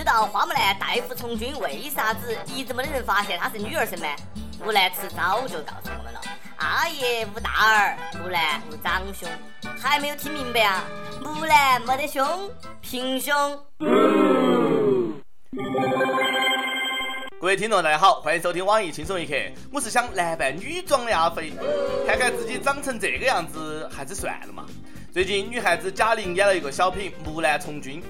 知道花木兰代父从军为啥子一直没得人发现她是女儿身吗？木兰辞早就告诉我们了。阿爷无大儿，木兰无长兄。还没有听明白啊？木兰没得兄，平胸。各位听众，大家好，欢迎收听网易轻松一刻。我是想男扮女装的阿飞，看看自己长成这个样子，还是算了嘛。最近女孩子贾玲演了一个小品《木兰从军》，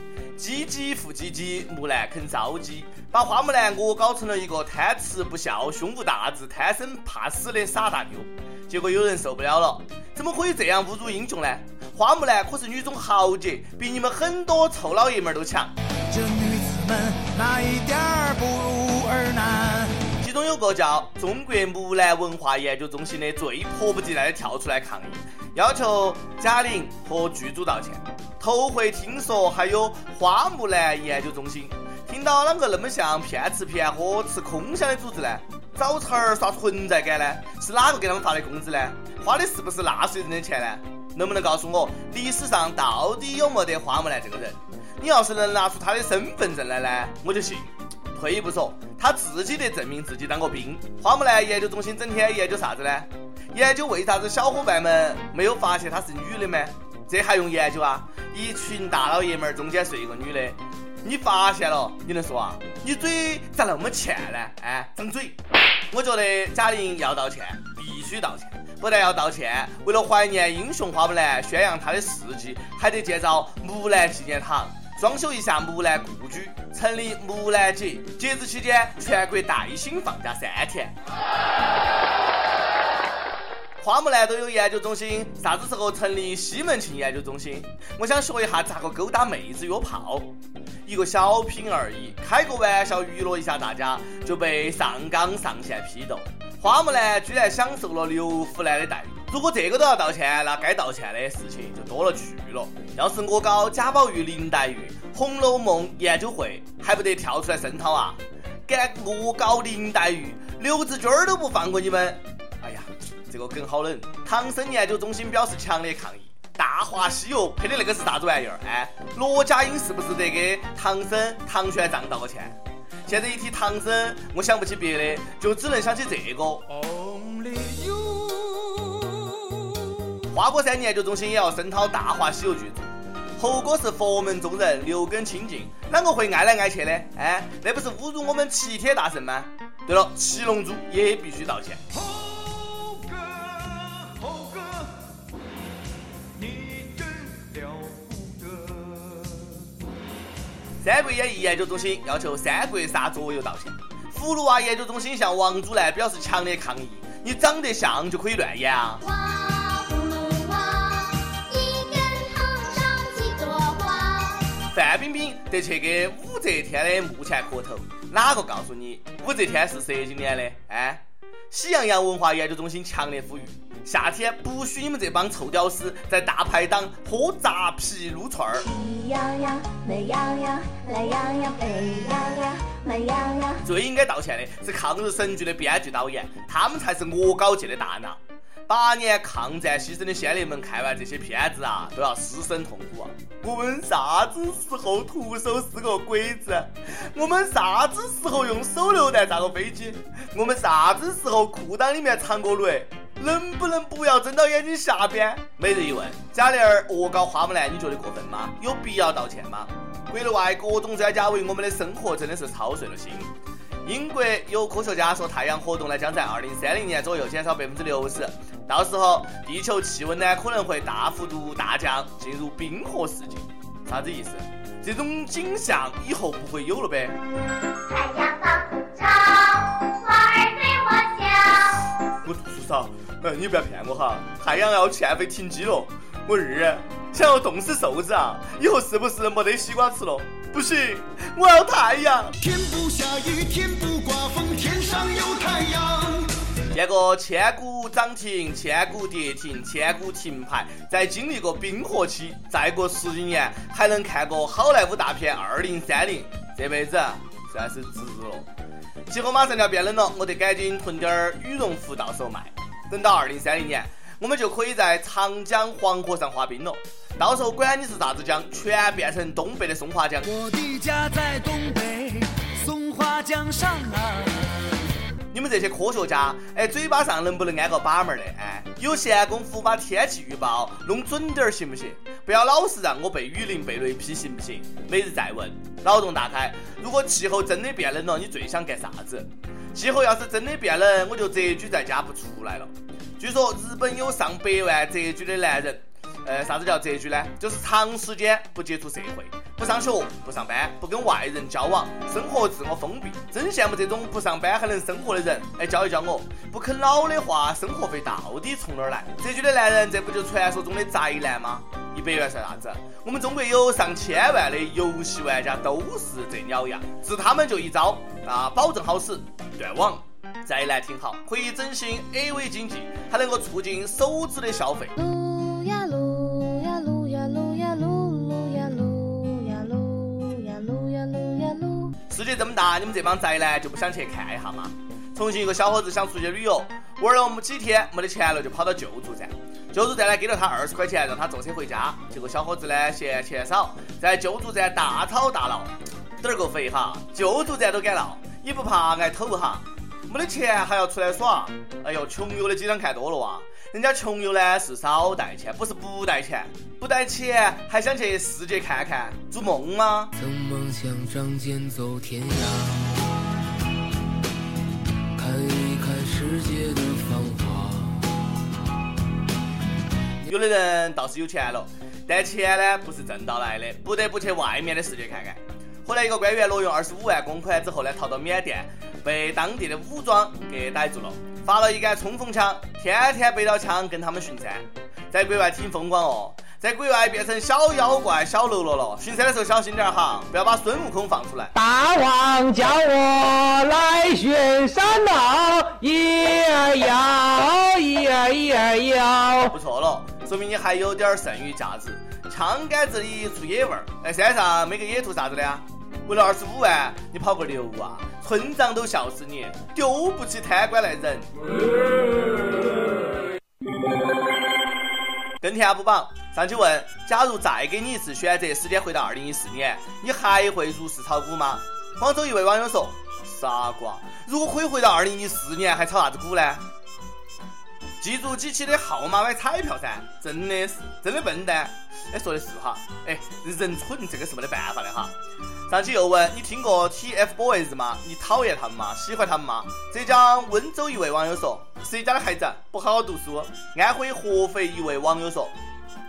鸡鸡复唧唧，木兰啃烧鸡，把花木兰我搞成了一个贪吃不孝、胸无大志、贪生怕死的傻大妞。结果有人受不了了，怎么可以这样侮辱英雄呢？花木兰可是女中豪杰，比你们很多臭老爷们儿都强。这女子们哪一点儿不如儿男？其中有个叫中国木兰文化研究中心的最迫不及待的跳出来抗议，要求贾玲和剧组道歉。头回听说还有花木兰研究中心，听到啷个那么像骗吃骗喝吃空饷的组织呢？找茬儿刷存在感呢？是哪个给他们发的工资呢？花的是不是纳税人的钱呢？能不能告诉我历史上到底有没得花木兰这个人？你要是能拿出他的身份证来呢，我就信。退一步说，他自己得证明自己当过兵。花木兰研究中心整天研究啥子呢？研究为啥子小伙伴们没有发现她是女的吗？这还用研究啊？一群大老爷们儿中间睡一个女的，你发现了，你能说啊？你嘴咋那么欠呢？哎，张嘴！我觉得贾玲要道歉，必须道歉。不但要道歉，为了怀念英雄花木兰，宣扬她的事迹，还得建造木兰纪念堂。装修一下木兰故居，成立木兰节，节日期间全国带薪放假三天。花木兰都有研究中心，啥子时候成立西门庆研究中心？我想学一下咋个勾搭妹子约炮。一个小品而已，开个玩笑娱乐一下大家，就被上纲上线批斗。花木兰居然享受了刘胡兰的待遇。如果这个都要道歉，那该道歉的事情就多了去了。要是我搞贾宝玉、林黛玉、《红楼梦》研究会，还不得跳出来声讨啊？敢恶搞林黛玉，刘志军都不放过你们！这个梗好冷。唐僧研究中心表示强烈抗议，《大话西游》配的那个是啥子玩意儿？哎，罗家英是不是得给唐僧、唐玄奘道个歉？现在一提唐僧，我想不起别的，就只能想起这个。花果山研究中心也要声讨《大话西游》剧组，猴哥是佛门中人，六根清净，啷个会爱来爱去呢？哎，那不是侮辱我们齐天大圣吗？对了，七龙珠也必须道歉。三国演义研究中心要求三国杀左右道歉，葫芦娃研究中心向王祖蓝表示强烈抗议：你长得像就可以乱演啊？范冰冰得去给武则天的墓前磕头，哪个告诉你武则天是蛇精脸的？哎，喜羊羊文化研究中心强烈呼吁，夏天不许你们这帮臭屌丝在大排档喝扎啤撸串儿。喜羊羊、美羊羊、懒羊羊、沸羊羊、慢羊羊。最应该道歉的是抗日神剧的编剧导演，他们才是恶搞界的大拿。八年抗战牺牲的先烈们看完这些片子啊，都要失声痛哭啊！我们啥子时候徒手是个鬼子？我们啥子时候用手榴弹炸过飞机？我们啥子时候裤裆里面藏过雷？能不能不要睁到眼睛瞎编？每日一问：贾玲儿恶搞花木兰，你觉得过分吗？有必要道歉吗？国内外各种专家为我们的生活真的是操碎了心。英国有科学家说，太阳活动呢将在二零三零年左右减少百分之六十，到时候地球气温呢可能会大幅度大降，进入冰河世纪。啥子意思？这种景象以后不会有了呗？太阳叔嫂，呃，你不要骗我哈！太阳要欠费停机了，我日，想要冻死瘦子啊！以后是不是没得西瓜吃了？不行，我要太阳。天不下雨，天不刮风，天上有太阳。见过千股涨停，千股跌停，千股停牌，再经历过冰河期，再过十几年，还能看过好莱坞大片《二零三零》，这辈子算是值了。结果马上就要变冷了我得赶紧囤点儿羽绒服到时候卖。等到二零三零年我们就可以在长江黄河上滑冰了到时候管你是啥子江全变成东北的松花江。我的家在东北松花江上啊。你们这些科学家，哎，嘴巴上能不能安个把门的？哎，有闲工夫把天气预报弄准点儿行不行？不要老是让我被雨淋、被雷劈，行不行？每日再问，脑洞大开。如果气候真的变冷了，你最想干啥子？气候要是真的变冷，我就蛰居在家不出来了。据说日本有上百万蛰居的男人。呃，啥子叫蛰居呢？就是长时间不接触社会，不上学、不上班、不跟外人交往，生活自我封闭。真羡慕这种不上班还能生活的人。哎，教一教我，不啃老的话，生活费到底从哪儿来？蛰居的男人，这不就传说中的宅男吗？一百元算啥子？我们中国有上千万的游戏玩家都是这鸟样，治他们就一招啊，保证好使，断网。宅男挺好，可以振兴 A V 经济，还能够促进手指的消费。这么大，你们这帮宅男就不想去看一下吗？重庆一个小伙子想出去旅游，玩了我们几天没得钱了，就跑到救助站。救助站呢给了他二十块钱，让他坐车回家。结果小伙子呢嫌钱少，在救助站大吵大闹，点儿够肥哈！救助站都敢闹，你不怕挨偷哈？没得钱还要出来耍？哎呦，穷游的几场看多了哇！人家穷游呢是少带钱，不是不带钱，不带钱还想去世界看看，做梦吗？曾梦想仗剑走天涯，看一看世界的繁华。有的人倒是有钱了，但钱呢不是挣到来的，不得不去外面的世界看看。后来一个官员挪用二十五万公款之后呢，逃到缅甸。被当地的武装给逮住了，发了一杆冲锋枪，天天背着枪跟他们巡山，在国外挺风光哦，在国外变成小妖怪、小喽啰了。巡山的时候小心点哈，不要把孙悟空放出来。大王叫我来巡山呐，一儿摇，一儿一儿摇。不错了，说明你还有点剩余价值。枪杆子里出野味儿，在，山上没个野兔啥子的呀？为了二十五万，你跑个流啊！村长都笑死你，丢不起贪官来人。跟帖不榜，上去问：假如再给你一次选择，时间回到二零一四年，你还会入市炒股吗？广州一位网友说：傻瓜，如果可以回到二零一四年，还炒啥子股呢？记住机器的号码买彩票噻，真的是真的笨蛋。哎，说的是哈，哎，人蠢这个是没得办法的哈。上期又问你听过 TFBOYS 吗？你讨厌他们吗？喜欢他们吗？浙江温州一位网友说：谁家的孩子不好好读书？安徽合肥一位网友说：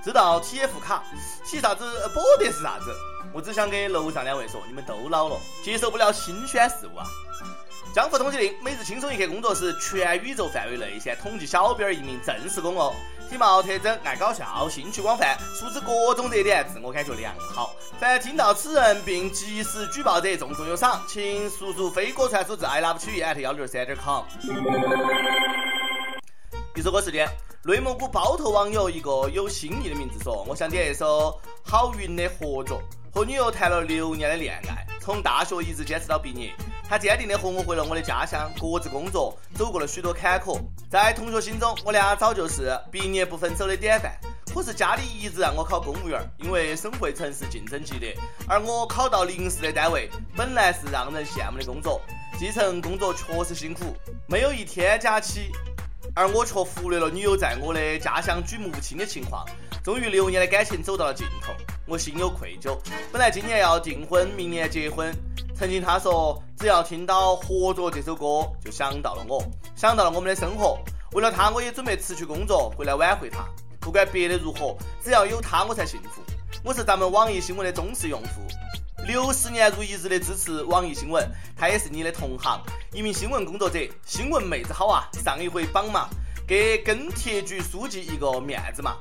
知道 TF 卡，T 啥子？波德是啥子？我只想给楼上两位说，你们都老了，接受不了新鲜事物啊。江湖通缉令，每日轻松一刻工作室全宇宙范围内现统计小编一名正式工哦。体貌特征爱搞笑，兴趣广泛，熟知各种热点，自我感觉良好。凡听到此人并及时举报者，重重有赏，请输入飞鸽传书至 i love 曲 at 幺六三点 com。一首歌时间，内蒙古包头网友一个有新意的名字说：“我想点一首郝云的《合作》，和女友谈了六年的恋爱，从大学一直坚持到毕业。”他坚定地和我回了我的家乡，各自工作，走过了许多坎坷。在同学心中，我俩早就是毕业不分手的典范。可是家里一直让我考公务员，因为省会城市竞争激烈，而我考到临时的单位，本来是让人羡慕的工作。基层工作确实辛苦，没有一天假期，而我却忽略了女友在我的家乡举目无亲的情况。终于六年的感情走到了尽头，我心有愧疚。本来今年要订婚，明年结婚。曾经他说，只要听到《合作》这首歌，就想到了我，想到了我们的生活。为了他，我也准备辞去工作，回来挽回他。不管别的如何，只要有他，我才幸福。我是咱们网易新闻的忠实用户，六十年如一日的支持网易新闻。他也是你的同行，一名新闻工作者。新闻妹子好啊，上一回榜嘛，给跟帖局书记一个面子嘛。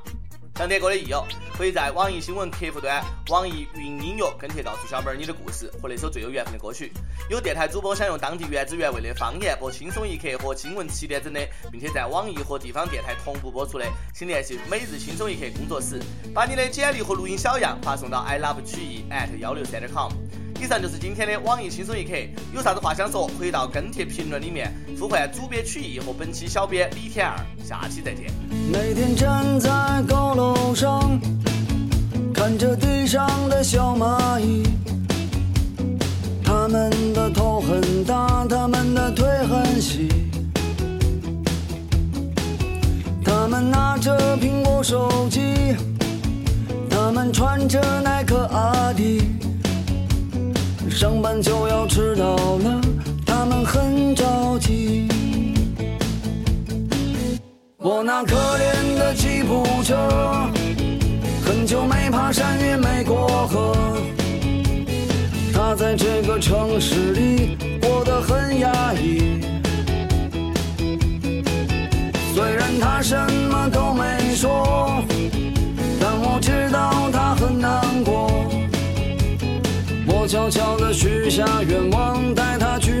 想点歌的益友，可以在网易新闻客户端、网易云音乐跟帖告诉小妹儿你的故事和那首最有缘分的歌曲。有电台主播想用当地原汁原味的方言播《轻松一刻》和《新闻七点整》的，并且在网易和地方电台同步播出的，请联系每日轻松一刻工作室，把你的简历和录音小样发送到 i love 曲艺 at 幺六三点 com。以上就是今天的网易轻松一刻，有啥子话想说，可以到跟帖评论里面呼唤主编曲艺和本期小编李天二。下期再见。每天站在高楼上，看着地上的小蚂蚁，他们的头很大，他们的腿很细。他们拿着苹果手机，他们穿着耐克阿迪，上班就要迟到了，他们很着急。我那可怜的吉普车，很久没爬山也没过河，它在这个城市里过得很压抑。虽然他什么都没说，但我知道他很难过。我悄悄地许下愿望，带他去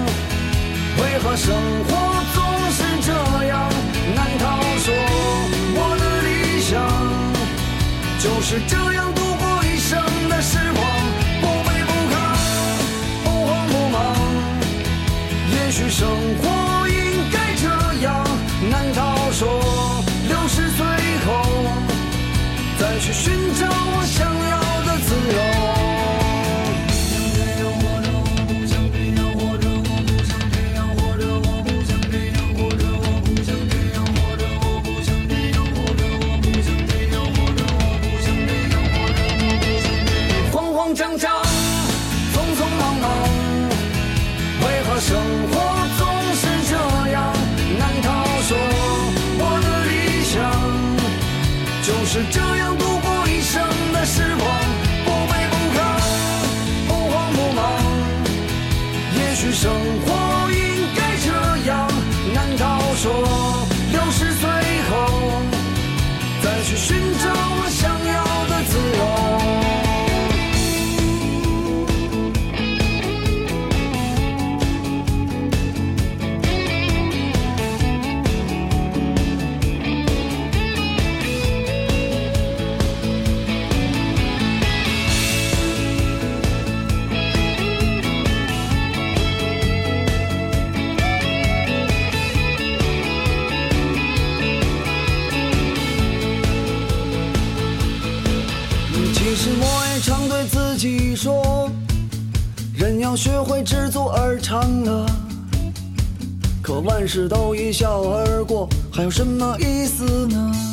为何生活总是这样？难道说我的理想就是这样度过一生的时光？不卑不亢，不慌不忙，也许生活生活总是这样？难道说我的理想就是这样度过一生的时光？不卑不亢，不慌不忙，也许生活其实我也常对自己说，人要学会知足而常乐。可万事都一笑而过，还有什么意思呢？